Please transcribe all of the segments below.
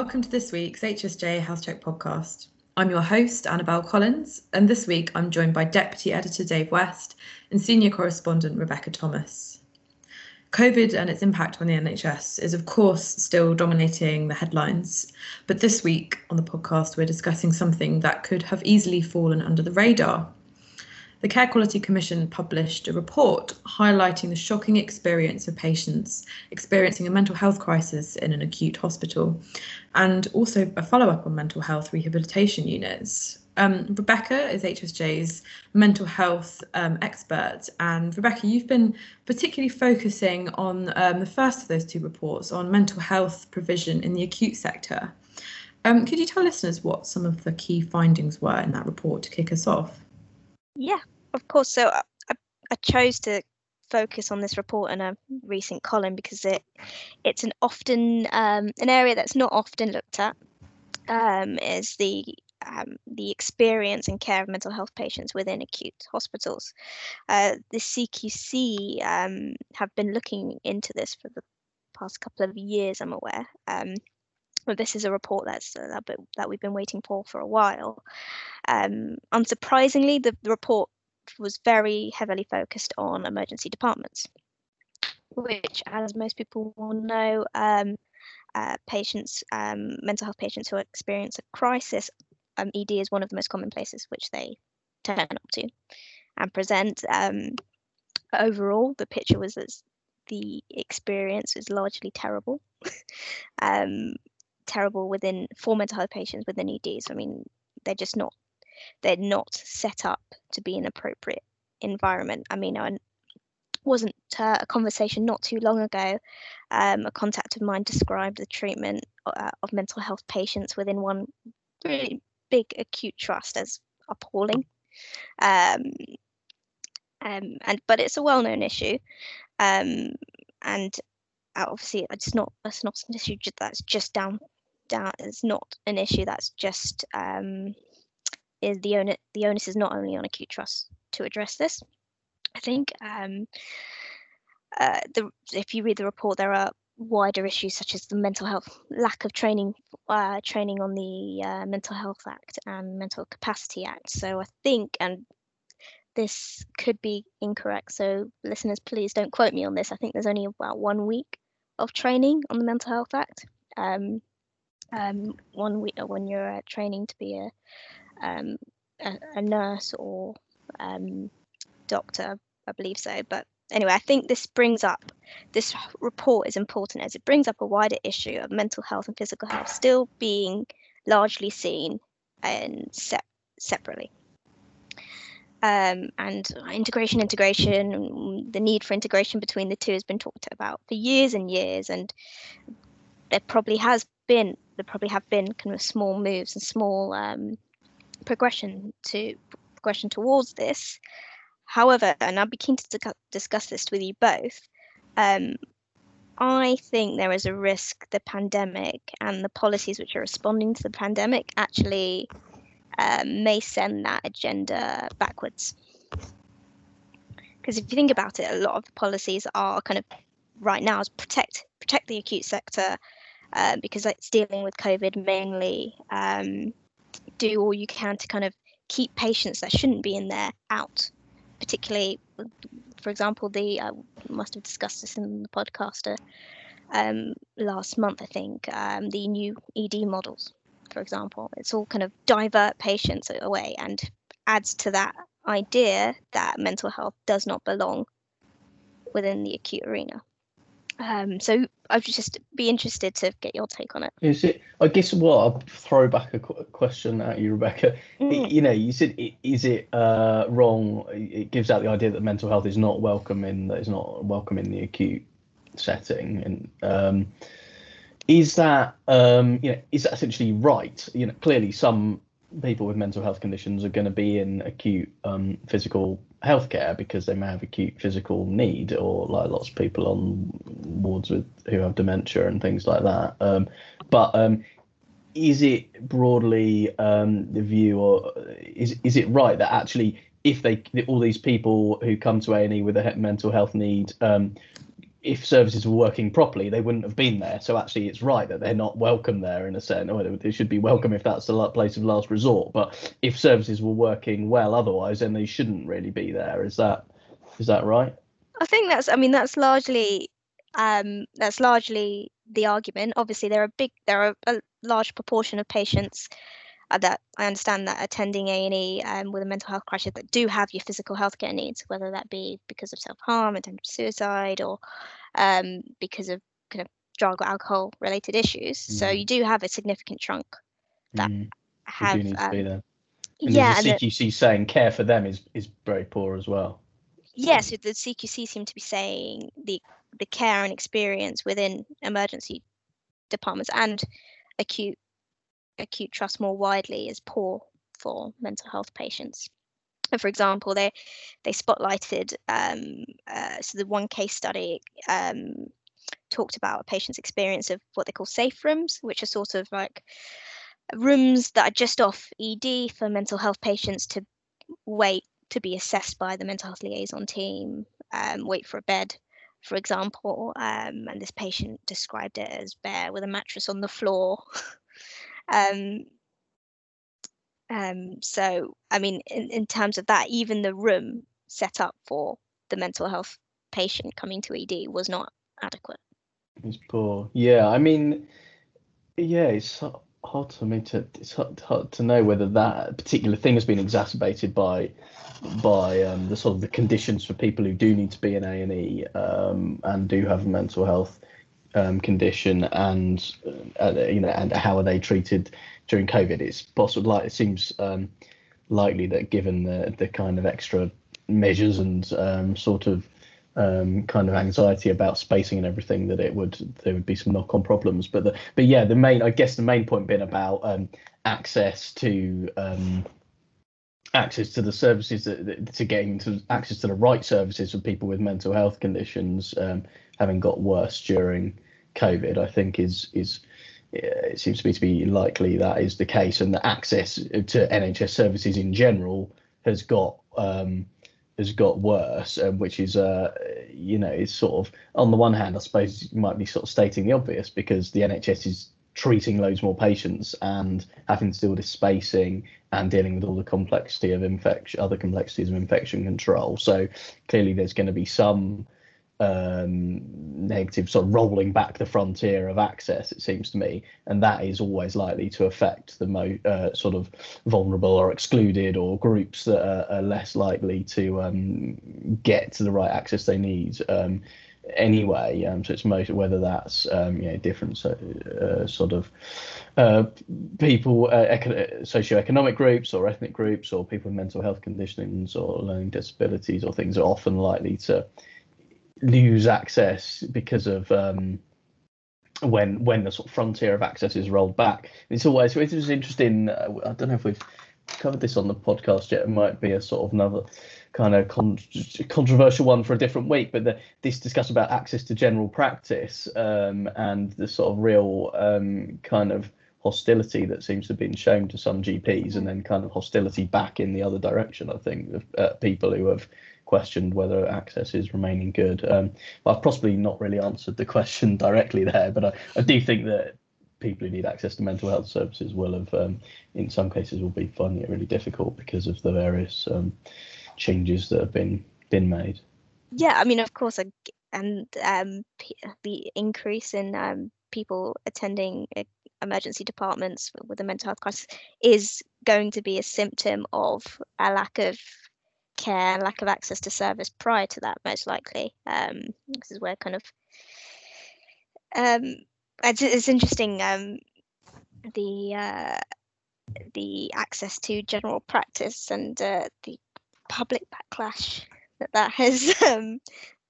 Welcome to this week's HSJ Health Check podcast. I'm your host, Annabelle Collins, and this week I'm joined by Deputy Editor Dave West and Senior Correspondent Rebecca Thomas. COVID and its impact on the NHS is, of course, still dominating the headlines, but this week on the podcast we're discussing something that could have easily fallen under the radar the Care Quality Commission published a report highlighting the shocking experience of patients experiencing a mental health crisis in an acute hospital and also a follow up on mental health rehabilitation units. Um, Rebecca is HSJ's mental health um, expert. And Rebecca, you've been particularly focusing on um, the first of those two reports on mental health provision in the acute sector. Um, could you tell listeners what some of the key findings were in that report to kick us off? Yeah, of course. So uh, I, I chose to focus on this report in a recent column because it it's an often um, an area that's not often looked at um, is the um, the experience and care of mental health patients within acute hospitals. Uh, the CQC um, have been looking into this for the past couple of years, I'm aware. But this is a report that's uh, that we've been waiting for for a while. Um, unsurprisingly, the, the report was very heavily focused on emergency departments, which, as most people will know, um, uh, patients, um, mental health patients who experience a crisis, um, ED is one of the most common places which they turn up to and present. Um, overall, the picture was that the experience was largely terrible. Um, terrible within for mental health patients within EDs. I mean, they're just not they're not set up to be an appropriate environment. I mean, I wasn't uh, a conversation not too long ago. Um, a contact of mine described the treatment uh, of mental health patients within one really big acute trust as appalling. Um, um, and but it's a well-known issue, um, and obviously it's not it's not an issue that's just down down. It's not an issue that's just um, is the onus the onus is not only on acute trust to address this. I think um, uh, the if you read the report, there are wider issues such as the mental health lack of training uh, training on the uh, Mental Health Act and Mental Capacity Act. So I think and this could be incorrect. So listeners, please don't quote me on this. I think there's only about one week of training on the Mental Health Act. Um, um, one week when you're uh, training to be a um, a, a, nurse or um, doctor, I believe so. But anyway, I think this brings up this report is important as it brings up a wider issue of mental health and physical health still being largely seen and set separately. Um, and integration, integration, the need for integration between the two has been talked about for years and years, and there probably has been, there probably have been kind of small moves and small um, progression to progression towards this. However, and I'd be keen to discuss this with you both. Um, I think there is a risk the pandemic and the policies which are responding to the pandemic actually um, may send that agenda backwards. Because if you think about it, a lot of the policies are kind of right now is protect protect the acute sector uh, because it's dealing with COVID mainly. Um, do all you can to kind of keep patients that shouldn't be in there out, particularly, for example, the I must have discussed this in the podcast uh, um, last month, I think, um, the new ED models, for example. It's all kind of divert patients away and adds to that idea that mental health does not belong within the acute arena. Um, so I'd just be interested to get your take on it. Is it? I guess what I'll throw back a question at you, Rebecca. Mm. you know, you said, is it uh, wrong? It gives out the idea that mental health is not welcome in that is not welcome in the acute setting, and um, is that um, you know is that essentially right? You know, clearly some people with mental health conditions are going to be in acute um, physical healthcare because they may have acute physical need, or like lots of people on wards with who have dementia and things like that. Um, but um, is it broadly um, the view, or is is it right that actually, if they all these people who come to A and E with a mental health need, um, if services were working properly, they wouldn't have been there. So actually, it's right that they're not welcome there in a sense. Or they should be welcome if that's the place of last resort. But if services were working well otherwise, then they shouldn't really be there. Is that is that right? I think that's. I mean, that's largely um, that's largely the argument. Obviously, there are big, there are a large proportion of patients that I understand that attending A and E um, with a mental health crisis that do have your physical healthcare needs, whether that be because of self harm, attempted suicide, or um, because of kind of drug or alcohol related issues. Mm. So you do have a significant chunk that mm. have. Um, and yeah, the CQC the, saying care for them is is very poor as well. Yes, the CQC seem to be saying the the care and experience within emergency departments and acute acute trust more widely is poor for mental health patients. And for example, they they spotlighted um, uh, so the one case study um, talked about a patient's experience of what they call safe rooms, which are sort of like rooms that are just off ED for mental health patients to wait to be assessed by the mental health liaison team, um, wait for a bed, for example. Um, and this patient described it as bare with a mattress on the floor. Um, um, so, I mean, in, in terms of that, even the room set up for the mental health patient coming to ED was not adequate. It's poor. Yeah, I mean, yeah, it's hard for me to it's hard, hard to know whether that particular thing has been exacerbated by by um, the sort of the conditions for people who do need to be in A and E um, and do have mental health um, condition and uh, you know and how are they treated during COVID? It's possible. Like it seems um, likely that given the the kind of extra measures and um, sort of um, kind of anxiety about spacing and everything that it would there would be some knock-on problems. But the but yeah, the main I guess the main point being about um, access to um, access to the services that, that, to getting to access to the right services for people with mental health conditions um, having got worse during COVID, I think is is it seems to me to be likely that is the case, and the access to NHS services in general has got um, has got worse, um, which is uh, you know is sort of on the one hand, I suppose you might be sort of stating the obvious because the NHS is treating loads more patients and having to deal with spacing and dealing with all the complexity of infection, other complexities of infection control. So clearly, there's going to be some um, negative sort of rolling back the frontier of access, it seems to me, and that is always likely to affect the mo- uh, sort of vulnerable or excluded or groups that are, are less likely to um, get to the right access they need. Um, anyway. Um, so it's most whether that's um, you know different uh, sort of uh, people, uh, eco- socioeconomic groups or ethnic groups or people with mental health conditions or learning disabilities or things are often likely to lose access because of um, when when the sort of frontier of access is rolled back. It's always it was interesting. Uh, I don't know if we've covered this on the podcast yet. It might be a sort of another kind of con- controversial one for a different week. But the, this discussion about access to general practice um, and the sort of real um, kind of hostility that seems to have been shown to some GPs, and then kind of hostility back in the other direction. I think of uh, people who have questioned whether access is remaining good. Um, I've possibly not really answered the question directly there, but I, I do think that people who need access to mental health services will have, um, in some cases, will be finding it really difficult because of the various um, changes that have been been made. Yeah, I mean, of course, and um, the increase in um, people attending uh, emergency departments with a mental health crisis is going to be a symptom of a lack of care, and lack of access to service prior to that, most likely. Um, this is where kind of um, it's, it's interesting. Um, the uh, the access to general practice and uh, the public backlash that that has um,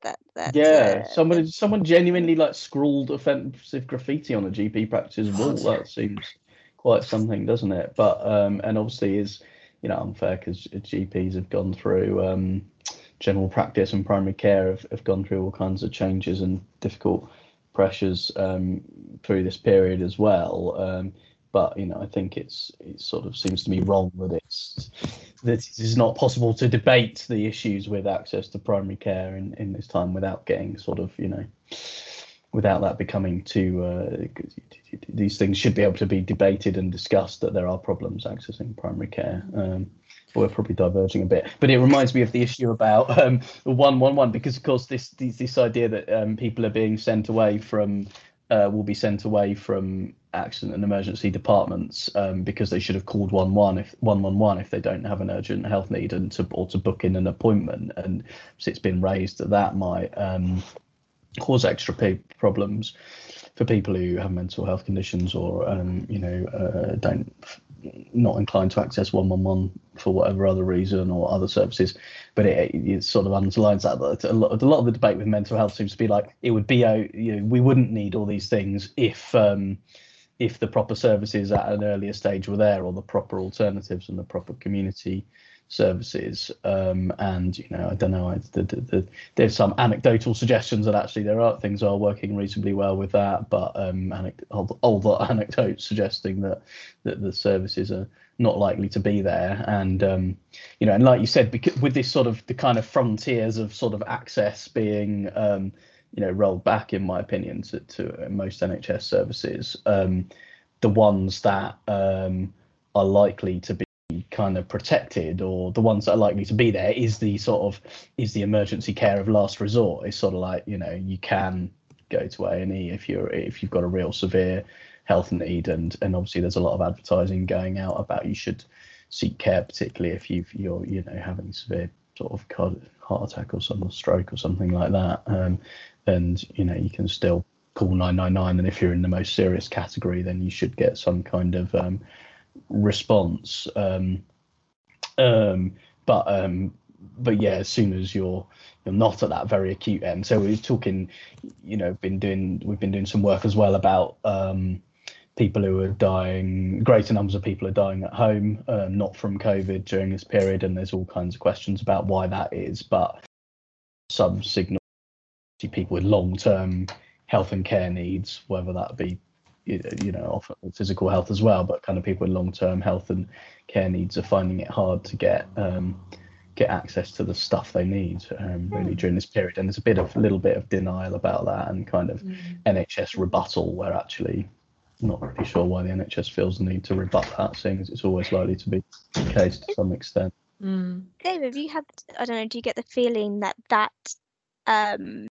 that, that yeah uh, someone someone genuinely like scrawled offensive graffiti on a gp practice wall that seems quite something doesn't it but um and obviously is you know unfair because GPs have gone through um, general practice and primary care have, have gone through all kinds of changes and difficult pressures um, through this period as well. Um, but you know, I think it's it sort of seems to me wrong that it's that it is not possible to debate the issues with access to primary care in, in this time without getting sort of you know without that becoming too uh, these things should be able to be debated and discussed that there are problems accessing primary care. Um, we're probably diverging a bit but it reminds me of the issue about um, 111 because of course this this, this idea that um, people are being sent away from uh, will be sent away from accident and emergency departments um, because they should have called 111 if 111 if they don't have an urgent health need and to or to book in an appointment. And so it's been raised that that might um, cause extra problems for people who have mental health conditions or um, you know uh, don't not inclined to access 111 for whatever other reason or other services. But it, it sort of underlines that, that a, lot, a lot of the debate with mental health seems to be like it would be a you know we wouldn't need all these things if um, if the proper services at an earlier stage were there or the proper alternatives and the proper community services um, and you know i don't know I, the, the, the, there's some anecdotal suggestions that actually there are things are working reasonably well with that but um anecd- older anecdotes suggesting that that the services are not likely to be there. And um, you know and like you said because with this sort of the kind of frontiers of sort of access being um, you know rolled back in my opinion to, to most nhs services um, the ones that um, are likely to be kind of protected or the ones that are likely to be there is the sort of is the emergency care of last resort. It's sort of like you know you can go to a&e if you're if you've got a real severe health need and and obviously there's a lot of advertising going out about you should seek care particularly if you've you're you know having severe sort of heart attack or some stroke or something like that. Um, and you know you can still call 999 and if you're in the most serious category then you should get some kind of um, response. Um, um, but um, but yeah, as soon as you're you're not at that very acute end. So we're talking, you know, been doing we've been doing some work as well about um, people who are dying. Greater numbers of people are dying at home, uh, not from COVID during this period, and there's all kinds of questions about why that is. But some signal people with long-term health and care needs, whether that be you know, often physical health as well, but kind of people with long-term health and care needs are finding it hard to get um, get access to the stuff they need um, really during this period. And there's a bit of a little bit of denial about that and kind of mm. NHS rebuttal, where actually I'm not really sure why the NHS feels the need to rebut that, seeing as it's always likely to be the case to some extent. Mm. Dave, have you had? I don't know. Do you get the feeling that that um,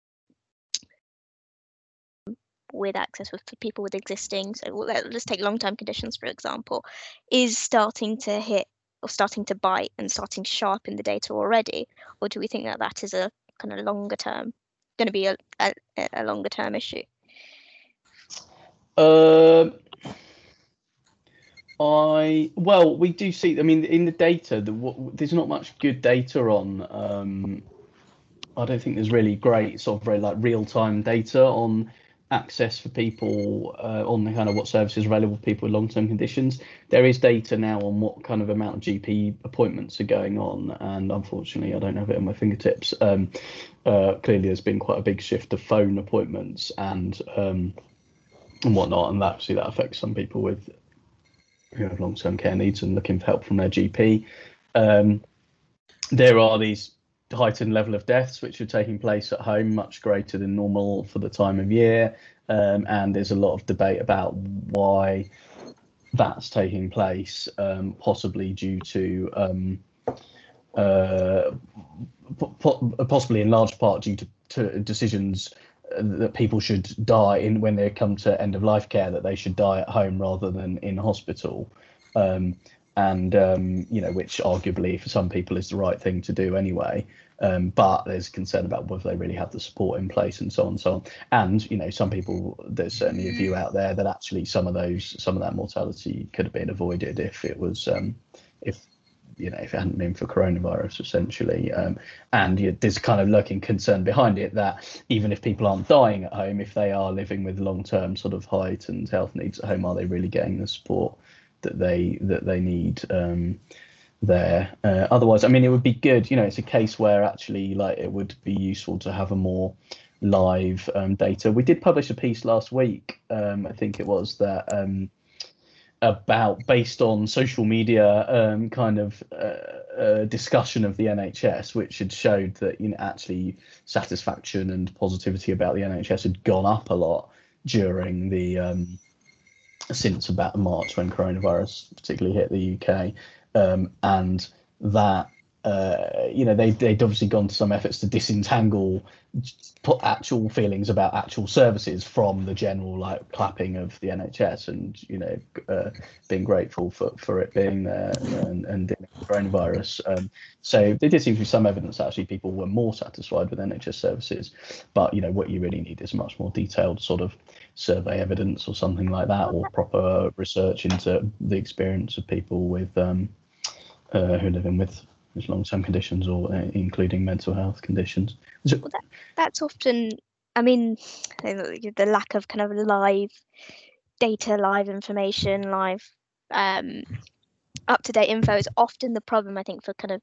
with access with people with existing so let's take long term conditions for example is starting to hit or starting to bite and starting to show up in the data already or do we think that that is a kind of longer term going to be a, a, a longer term issue uh, I well, we do see. I mean, in the data, the, there's not much good data on. Um, I don't think there's really great sort of very like real time data on access for people uh, on the kind of what services are available for people with long-term conditions. There is data now on what kind of amount of GP appointments are going on, and unfortunately, I don't have it at my fingertips. Um, uh, clearly, there's been quite a big shift to phone appointments and um, and whatnot, and that obviously that affects some people with who have long-term care needs and looking for help from their GP. Um, there are these heightened level of deaths which are taking place at home, much greater than normal for the time of year. Um, and there's a lot of debate about why that's taking place, um, possibly due to um, uh, po- possibly in large part due to, to decisions that people should die in when they come to end of life care that they should die at home rather than in hospital um, and um, you know which arguably for some people is the right thing to do anyway. Um, but there's concern about whether they really have the support in place and so on and so on. And you know some people there's certainly a view out there that actually some of those some of that mortality could have been avoided if it was um, if you know if it hadn't been for coronavirus essentially. Um, and you know, there's kind of lurking concern behind it that even if people aren't dying at home if they are living with long-term sort of heightened health needs at home are they really getting the support that they that they need um, there. Uh, otherwise, I mean, it would be good. You know, it's a case where actually, like, it would be useful to have a more live um, data. We did publish a piece last week. Um, I think it was that um, about based on social media um, kind of uh, uh, discussion of the NHS, which had showed that you know actually satisfaction and positivity about the NHS had gone up a lot during the um, since about March when coronavirus particularly hit the UK, um, and that uh, you know, they they'd obviously gone to some efforts to disentangle put actual feelings about actual services from the general like clapping of the NHS and you know uh, being grateful for, for it being there and, and the coronavirus. Um, so there did seem to be some evidence that actually people were more satisfied with NHS services, but you know what you really need is much more detailed sort of survey evidence or something like that, or proper research into the experience of people with um, uh, who live in with long-term conditions or uh, including mental health conditions. So, well, that, that's often, I mean, the lack of kind of live data, live information, live um, up-to-date info is often the problem. I think for kind of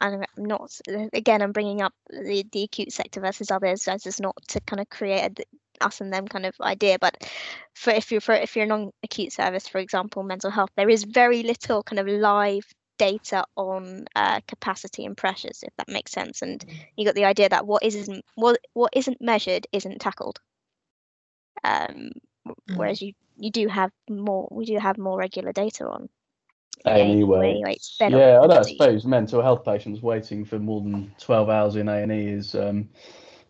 I'm not again. I'm bringing up the, the acute sector versus others as is not to kind of create a us and them kind of idea. But for if you're for if you're non-acute service, for example, mental health, there is very little kind of live data on uh, capacity and pressures, if that makes sense. And mm. you got the idea that what isn't what what isn't measured isn't tackled. Um, mm. Whereas you you do have more, we do have more regular data on. Anyway, yeah, I, I suppose mental health patients waiting for more than twelve hours in A and E is um,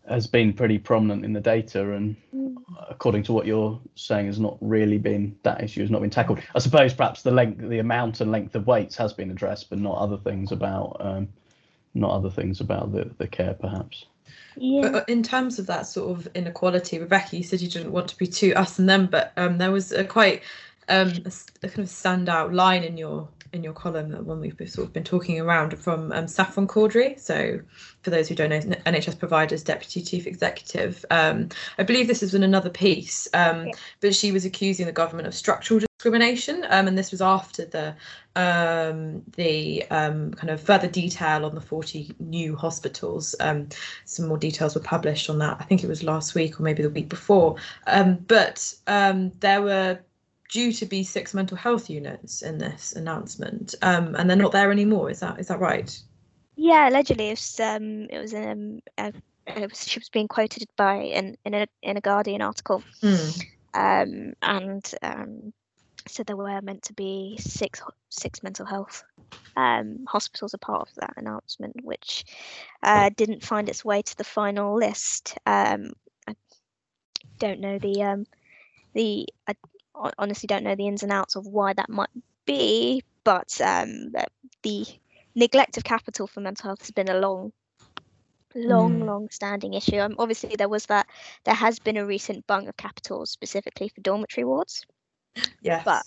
has been pretty prominent in the data, and mm. according to what you're saying, has not really been that issue has not been tackled. I suppose perhaps the length, the amount and length of waits has been addressed, but not other things about um, not other things about the the care, perhaps. Yeah. But in terms of that sort of inequality, Rebecca, you said you didn't want to be too us and them, but um, there was a quite um, a, a kind of standout line in your in your column, the one we've sort of been talking around from um, Saffron Cordery. So, for those who don't know, NHS Providers Deputy Chief Executive. Um, I believe this is in another piece, um, yeah. but she was accusing the government of structural discrimination, um, and this was after the um, the um, kind of further detail on the 40 new hospitals. Um, some more details were published on that. I think it was last week or maybe the week before. Um, but um, there were due to be six mental health units in this announcement, um, and they're not there anymore. Is that is that right? Yeah, allegedly it was um, it was in a, it was, she was being quoted by in in a in a Guardian article, mm. um, and um, so there were meant to be six six mental health um, hospitals a part of that announcement, which uh, didn't find its way to the final list. Um, I don't know the um, the I, honestly don't know the ins and outs of why that might be, but um, the neglect of capital for mental health has been a long, long, mm. long-standing issue. Um, obviously, there was that. There has been a recent bung of capital specifically for dormitory wards. Yes. But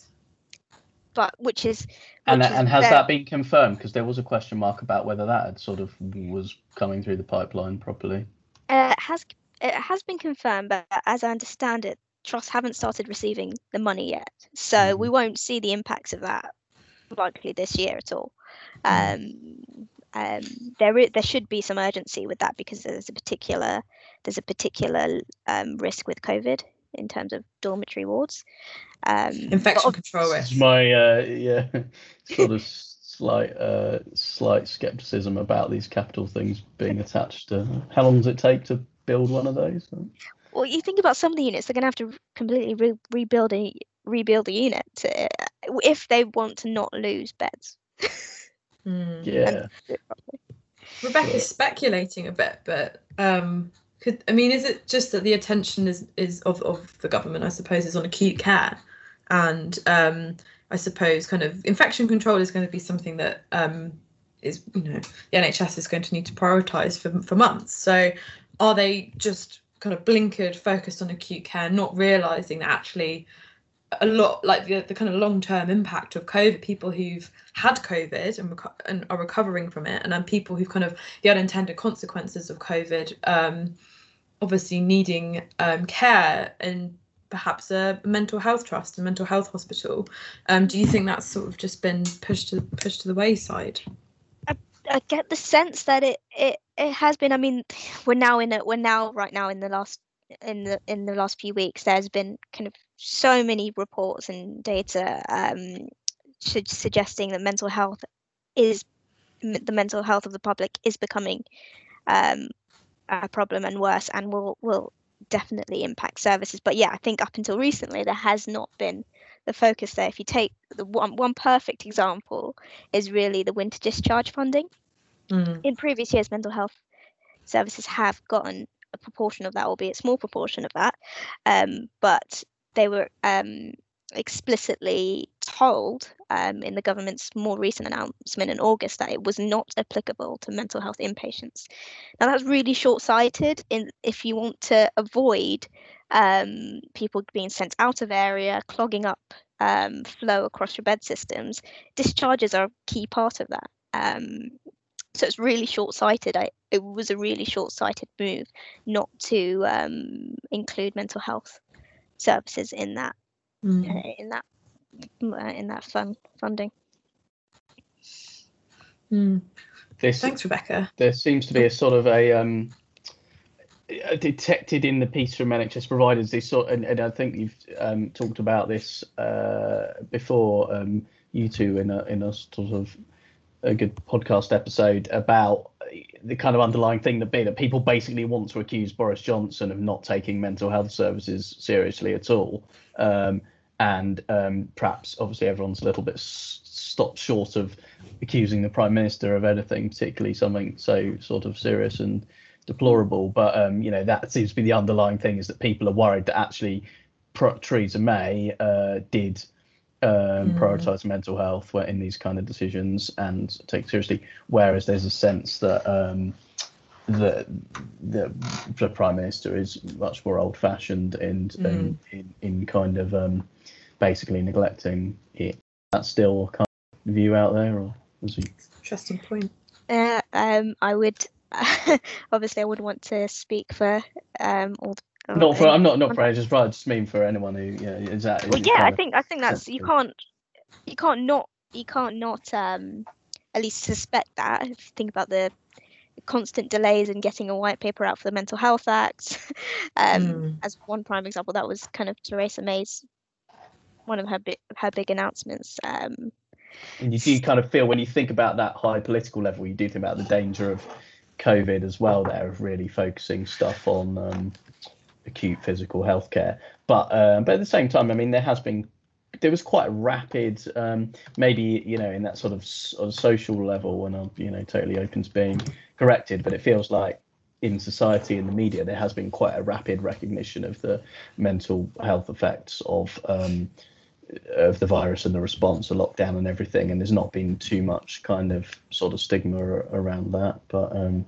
but which is which and is and has very... that been confirmed because there was a question mark about whether that had sort of was coming through the pipeline properly uh, it has it has been confirmed but as i understand it trusts haven't started receiving the money yet. So mm-hmm. we won't see the impacts of that likely this year at all. Mm-hmm. Um, um, there is, there should be some urgency with that because there's a particular there's a particular um, risk with COVID in terms of dormitory wards. Um, Infection control risk. My uh, yeah, sort of slight uh, slight skepticism about these capital things being attached to. How long does it take to build one of those? Well, you think about some of the units, they're going to have to completely re- rebuild a rebuild a unit to, if they want to not lose beds. mm. Yeah. Rebecca's speculating a bit, but um, could I mean, is it just that the attention is is of, of the government, I suppose, is on acute care, and um, I suppose kind of infection control is going to be something that um, is you know the NHS is going to need to prioritise for for months. So are they just kind of blinkered, focused on acute care, not realizing that actually a lot like the, the kind of long-term impact of covid people who've had covid and, reco- and are recovering from it and then people who've kind of the unintended consequences of covid um, obviously needing um, care and perhaps a mental health trust a mental health hospital. Um, do you think that's sort of just been pushed to pushed to the wayside I get the sense that it it it has been. I mean, we're now in it. We're now right now in the last in the in the last few weeks, there's been kind of so many reports and data um, suggesting that mental health is the mental health of the public is becoming um, a problem and worse, and will will definitely impact services. But yeah, I think up until recently there has not been the focus there. If you take the one one perfect example is really the winter discharge funding. Mm. In previous years, mental health services have gotten a proportion of that, albeit small proportion of that, um, but they were um, explicitly told um, in the government's more recent announcement in August that it was not applicable to mental health inpatients. Now that's really short-sighted. In if you want to avoid um, people being sent out of area, clogging up um, flow across your bed systems, discharges are a key part of that. So it's really short-sighted. I, it was a really short-sighted move not to um, include mental health services in that mm. uh, in that uh, in that fund funding. Mm. This, Thanks, Rebecca. There seems to be a sort of a um, detected in the piece from NHS providers. This sort, and, and I think you've um, talked about this uh, before. Um, you two in a in a sort of a good podcast episode about the kind of underlying thing that be that people basically want to accuse Boris Johnson of not taking mental health services seriously at all. Um, and um, perhaps obviously everyone's a little bit s- stopped short of accusing the prime minister of anything, particularly something so sort of serious and deplorable. But um, you know that seems to be the underlying thing is that people are worried that actually Theresa May uh, did um, mm. prioritize mental health in these kind of decisions and take seriously, whereas there's a sense that um, the, the, the prime minister is much more old-fashioned and mm. in, in, in kind of um, basically neglecting it. That's still kind of view out there, or was he? Interesting point. Uh, um, I would obviously I would want to speak for um all. The, not for I'm not not for I just right. Just mean for anyone who yeah exactly. Well, yeah, I think I think that's you can't you can't not you can't not um at least suspect that. If you think about the constant delays in getting a white paper out for the Mental Health Act, um, mm. as one prime example, that was kind of Theresa May's one of her big her big announcements. Um, and you do kind of feel when you think about that high political level, you do think about the danger of COVID as well. There of really focusing stuff on um, acute physical healthcare, but um, but at the same time, I mean, there has been there was quite a rapid, um, maybe you know, in that sort of, sort of social level, and I'm you know totally open to being corrected, but it feels like in society and the media there has been quite a rapid recognition of the mental health effects of um, of the virus and the response, the lockdown and everything, and there's not been too much kind of sort of stigma around that. But um,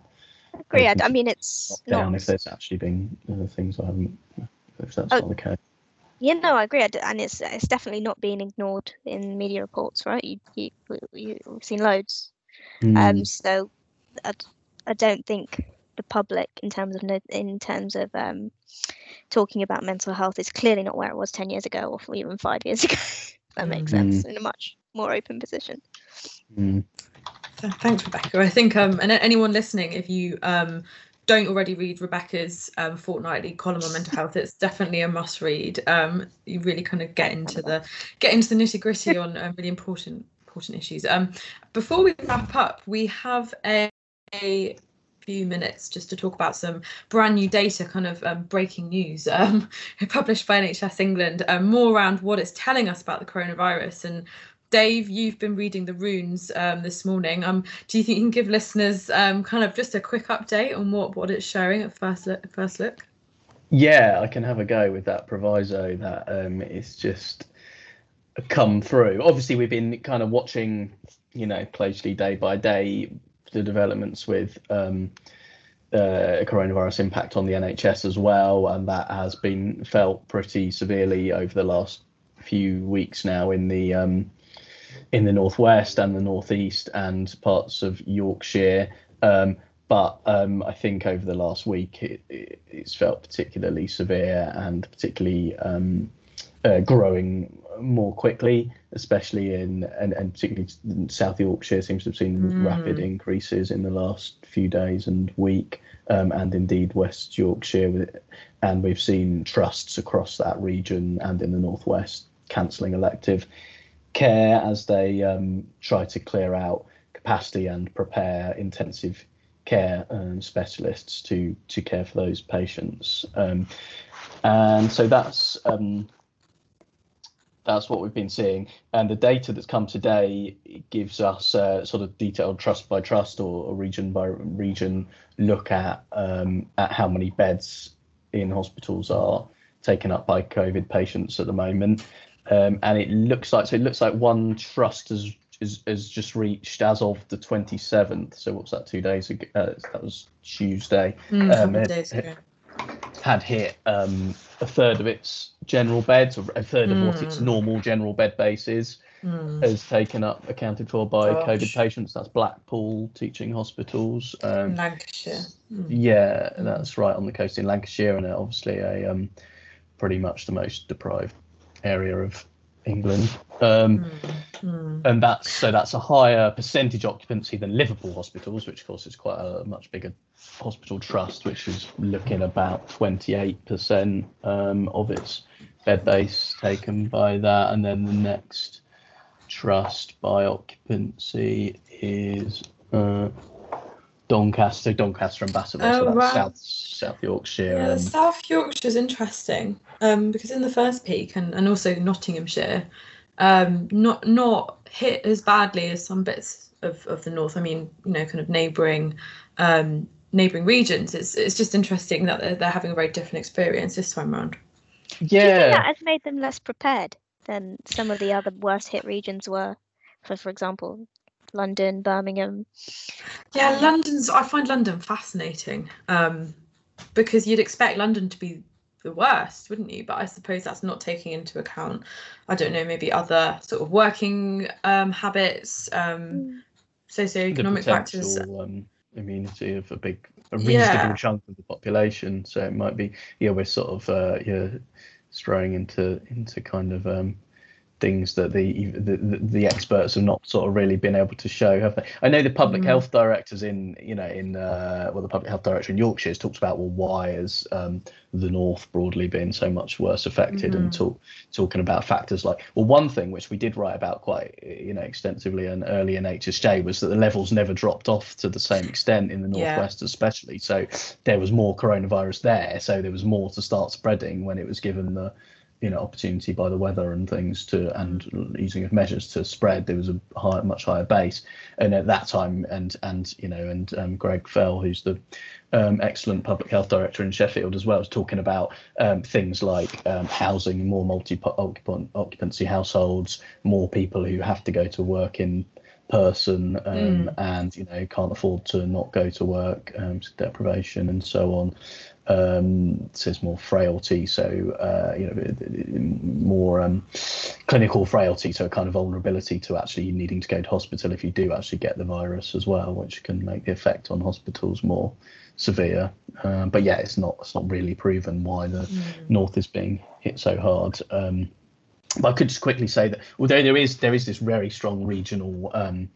agree. I, I mean, it's down not... if there's actually been other things I haven't, if that's oh, not the case. Yeah, no, I agree, and it's it's definitely not being ignored in media reports, right? You you you've seen loads, mm. um, so I, I don't think the public in terms of in terms of um, talking about mental health is clearly not where it was 10 years ago or even five years ago that makes mm. sense in a much more open position mm. Thanks rebecca i think um and anyone listening if you um don't already read Rebecca's um, fortnightly column on mental health, it's definitely a must read. Um, you really kind of get into the get into the nitty gritty on um, really important important issues. Um, before we wrap up, we have a, a few minutes just to talk about some brand new data, kind of um, breaking news um, published by NHS England, um, more around what it's telling us about the coronavirus. And Dave, you've been reading the runes um, this morning. Um, do you think you can give listeners um, kind of just a quick update on what, what it's showing at first look? First look? Yeah, I can have a go with that proviso that um, it's just come through. Obviously, we've been kind of watching, you know, closely day by day the developments with um, uh, coronavirus impact on the NHS as well, and that has been felt pretty severely over the last few weeks now in the um, in the northwest and the northeast and parts of Yorkshire. Um, but um, I think over the last week it, it, it's felt particularly severe and particularly um, uh, growing more quickly, especially in and, and particularly South Yorkshire seems to have seen mm. rapid increases in the last few days and week, um, and indeed West Yorkshire. And we've seen trusts across that region and in the northwest cancelling elective care as they um, try to clear out capacity and prepare intensive care um, specialists to to care for those patients. Um, and so that's um, that's what we've been seeing. And the data that's come today gives us a sort of detailed trust by trust or, region by region look at um, at how many beds in hospitals are taken up by COVID patients at the moment. Um, and it looks like so it looks like one trust has is, has just reached as of the 27th. So what's that? Two days ago. Uh, that was Tuesday. Mm, um, it, days ago. Had hit um, a third of its general beds, or a third of mm. what its hmm. normal general bed base is, mm. has taken up, accounted for by Gosh. COVID patients. That's Blackpool teaching hospitals. Um, Lancashire. Hmm. Yeah, that's right on the coast in Lancashire, and obviously a um, pretty much the most deprived area of England. Um, mm. And that's so that's a higher percentage occupancy than Liverpool hospitals, which of course is quite a much bigger hospital trust, which is looking about 28% um, of its bed base taken by that. And then the next trust by occupancy is uh, Doncaster, Doncaster and Bassetlaw, oh, so that's right. South South Yorkshire. Yeah, South Yorkshire is interesting um, because in the first peak and, and also Nottinghamshire, um, not not hit as badly as some bits of, of the north. I mean, you know, kind of neighbouring um, neighbouring regions. It's it's just interesting that they're, they're having a very different experience this time around. Yeah, Do you think that has made them less prepared than some of the other worst hit regions were. For for example, London, Birmingham. Yeah, London's. I find London fascinating um, because you'd expect London to be the worst, wouldn't you? But I suppose that's not taking into account, I don't know, maybe other sort of working um, habits, um, mm. socioeconomic factors. Um, immunity of a big, a reasonable yeah. chunk of the population. So it might be, yeah, we're sort of, uh, yeah, straying into into kind of um, things that the, the the experts have not sort of really been able to show, have they? I know the public mm. health directors in you know in uh, well the public health director in Yorkshire has talked about well why has um, the north broadly been so much worse affected, mm. and talk, talking about factors like well one thing which we did write about quite you know extensively and early in HSJ was that the levels never dropped off to the same extent in the northwest yeah. especially, so there was more coronavirus there, so there was more to start spreading when it was given the you know opportunity by the weather and things to and using of measures to spread there was a high, much higher base. And at that time and and you know and um, greg fell who's the um, excellent public health director in sheffield as well was talking about um, things like um, housing more multi occupancy households more people who have to go to work in person um, mm. and you know can't afford to not go to work um, deprivation and so on um, there's more frailty, so uh, you know more um, clinical frailty, so a kind of vulnerability to actually needing to go to hospital if you do actually get the virus as well, which can make the effect on hospitals more severe. Um, but yeah, it's not it's not really proven why the mm. north is being hit so hard. But I could just quickly say that although there is there is this very strong regional um,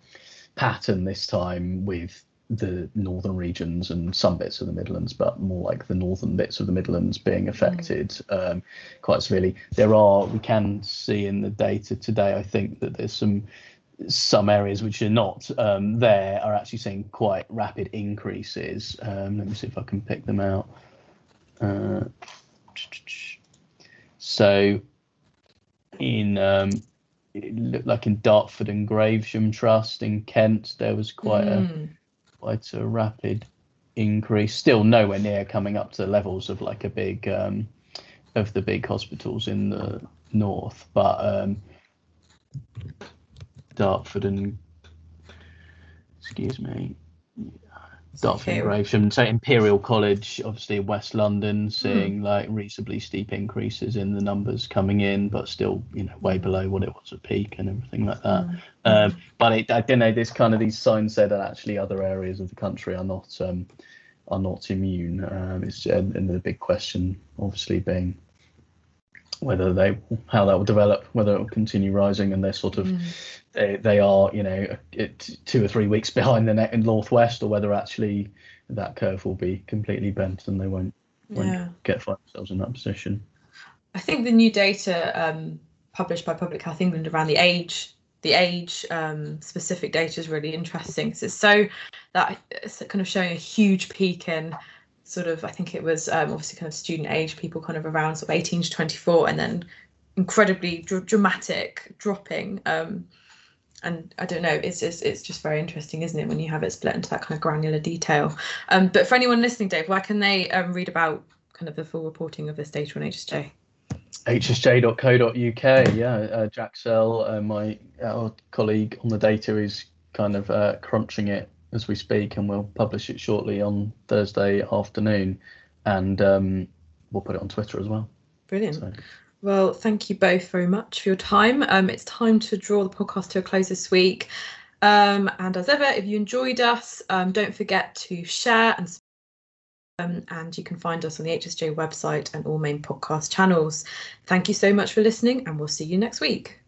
pattern this time with the northern regions and some bits of the Midlands, but more like the northern bits of the Midlands being mm. affected mm. um, quite severely. There are we can see in the data today. I think that there's some some areas which are not um, there are actually seeing quite rapid increases. Um, let me see if I can pick them out. Uh, so in um, it looked like in Dartford and Gravesham Trust in Kent, there was quite mm. a quite a rapid increase. Still nowhere near coming up to the levels of like a big um, of the big hospitals in the north, but um, Dartford and excuse me, And Gravesham, so Imperial College, obviously West London, seeing mm. like reasonably steep increases in the numbers coming in, but still, you know, way below what it was at peak and everything like that. Mm. Um, but it, I don't know. There's kind of these signs say that actually other areas of the country are not um, are not immune. Um, it's and the big question, obviously, being whether they how that will develop, whether it will continue rising, and they're sort of mm. they they are you know it, two or three weeks behind the net in northwest, or whether actually that curve will be completely bent and they won't when Yeah. get find themselves in that position. I think the new data um, published by Public Health England around the age, the age um, specific data is really interesting. 'cause it's so that it's kind of showing a huge peak in sort of I think it was um, obviously kind of student age people kind of around sort of 18 to 24, and then incredibly dr- dramatic dropping. Um, and I don't know, it's just it's just very interesting, isn't it, when you have it split into that kind of granular detail. Um, but for anyone listening, Dave, where can they um, read about kind of the full reporting of this data on HSJ? hsj.co.uk. Yeah, uh, Jack Serle, uh, my colleague on the data, is kind of uh, crunching it as we speak, and we'll publish it shortly on Thursday afternoon, and um, we'll put it on Twitter as well. Brilliant. So, Well, thank you both very much for your time. Um, it's time to draw the podcast to a close this week. Um, and as ever, if you enjoyed us, um, don't forget to share and um, and you can find us on the HSJ website and all main podcast channels. Thank you so much for listening, and we'll see you next week.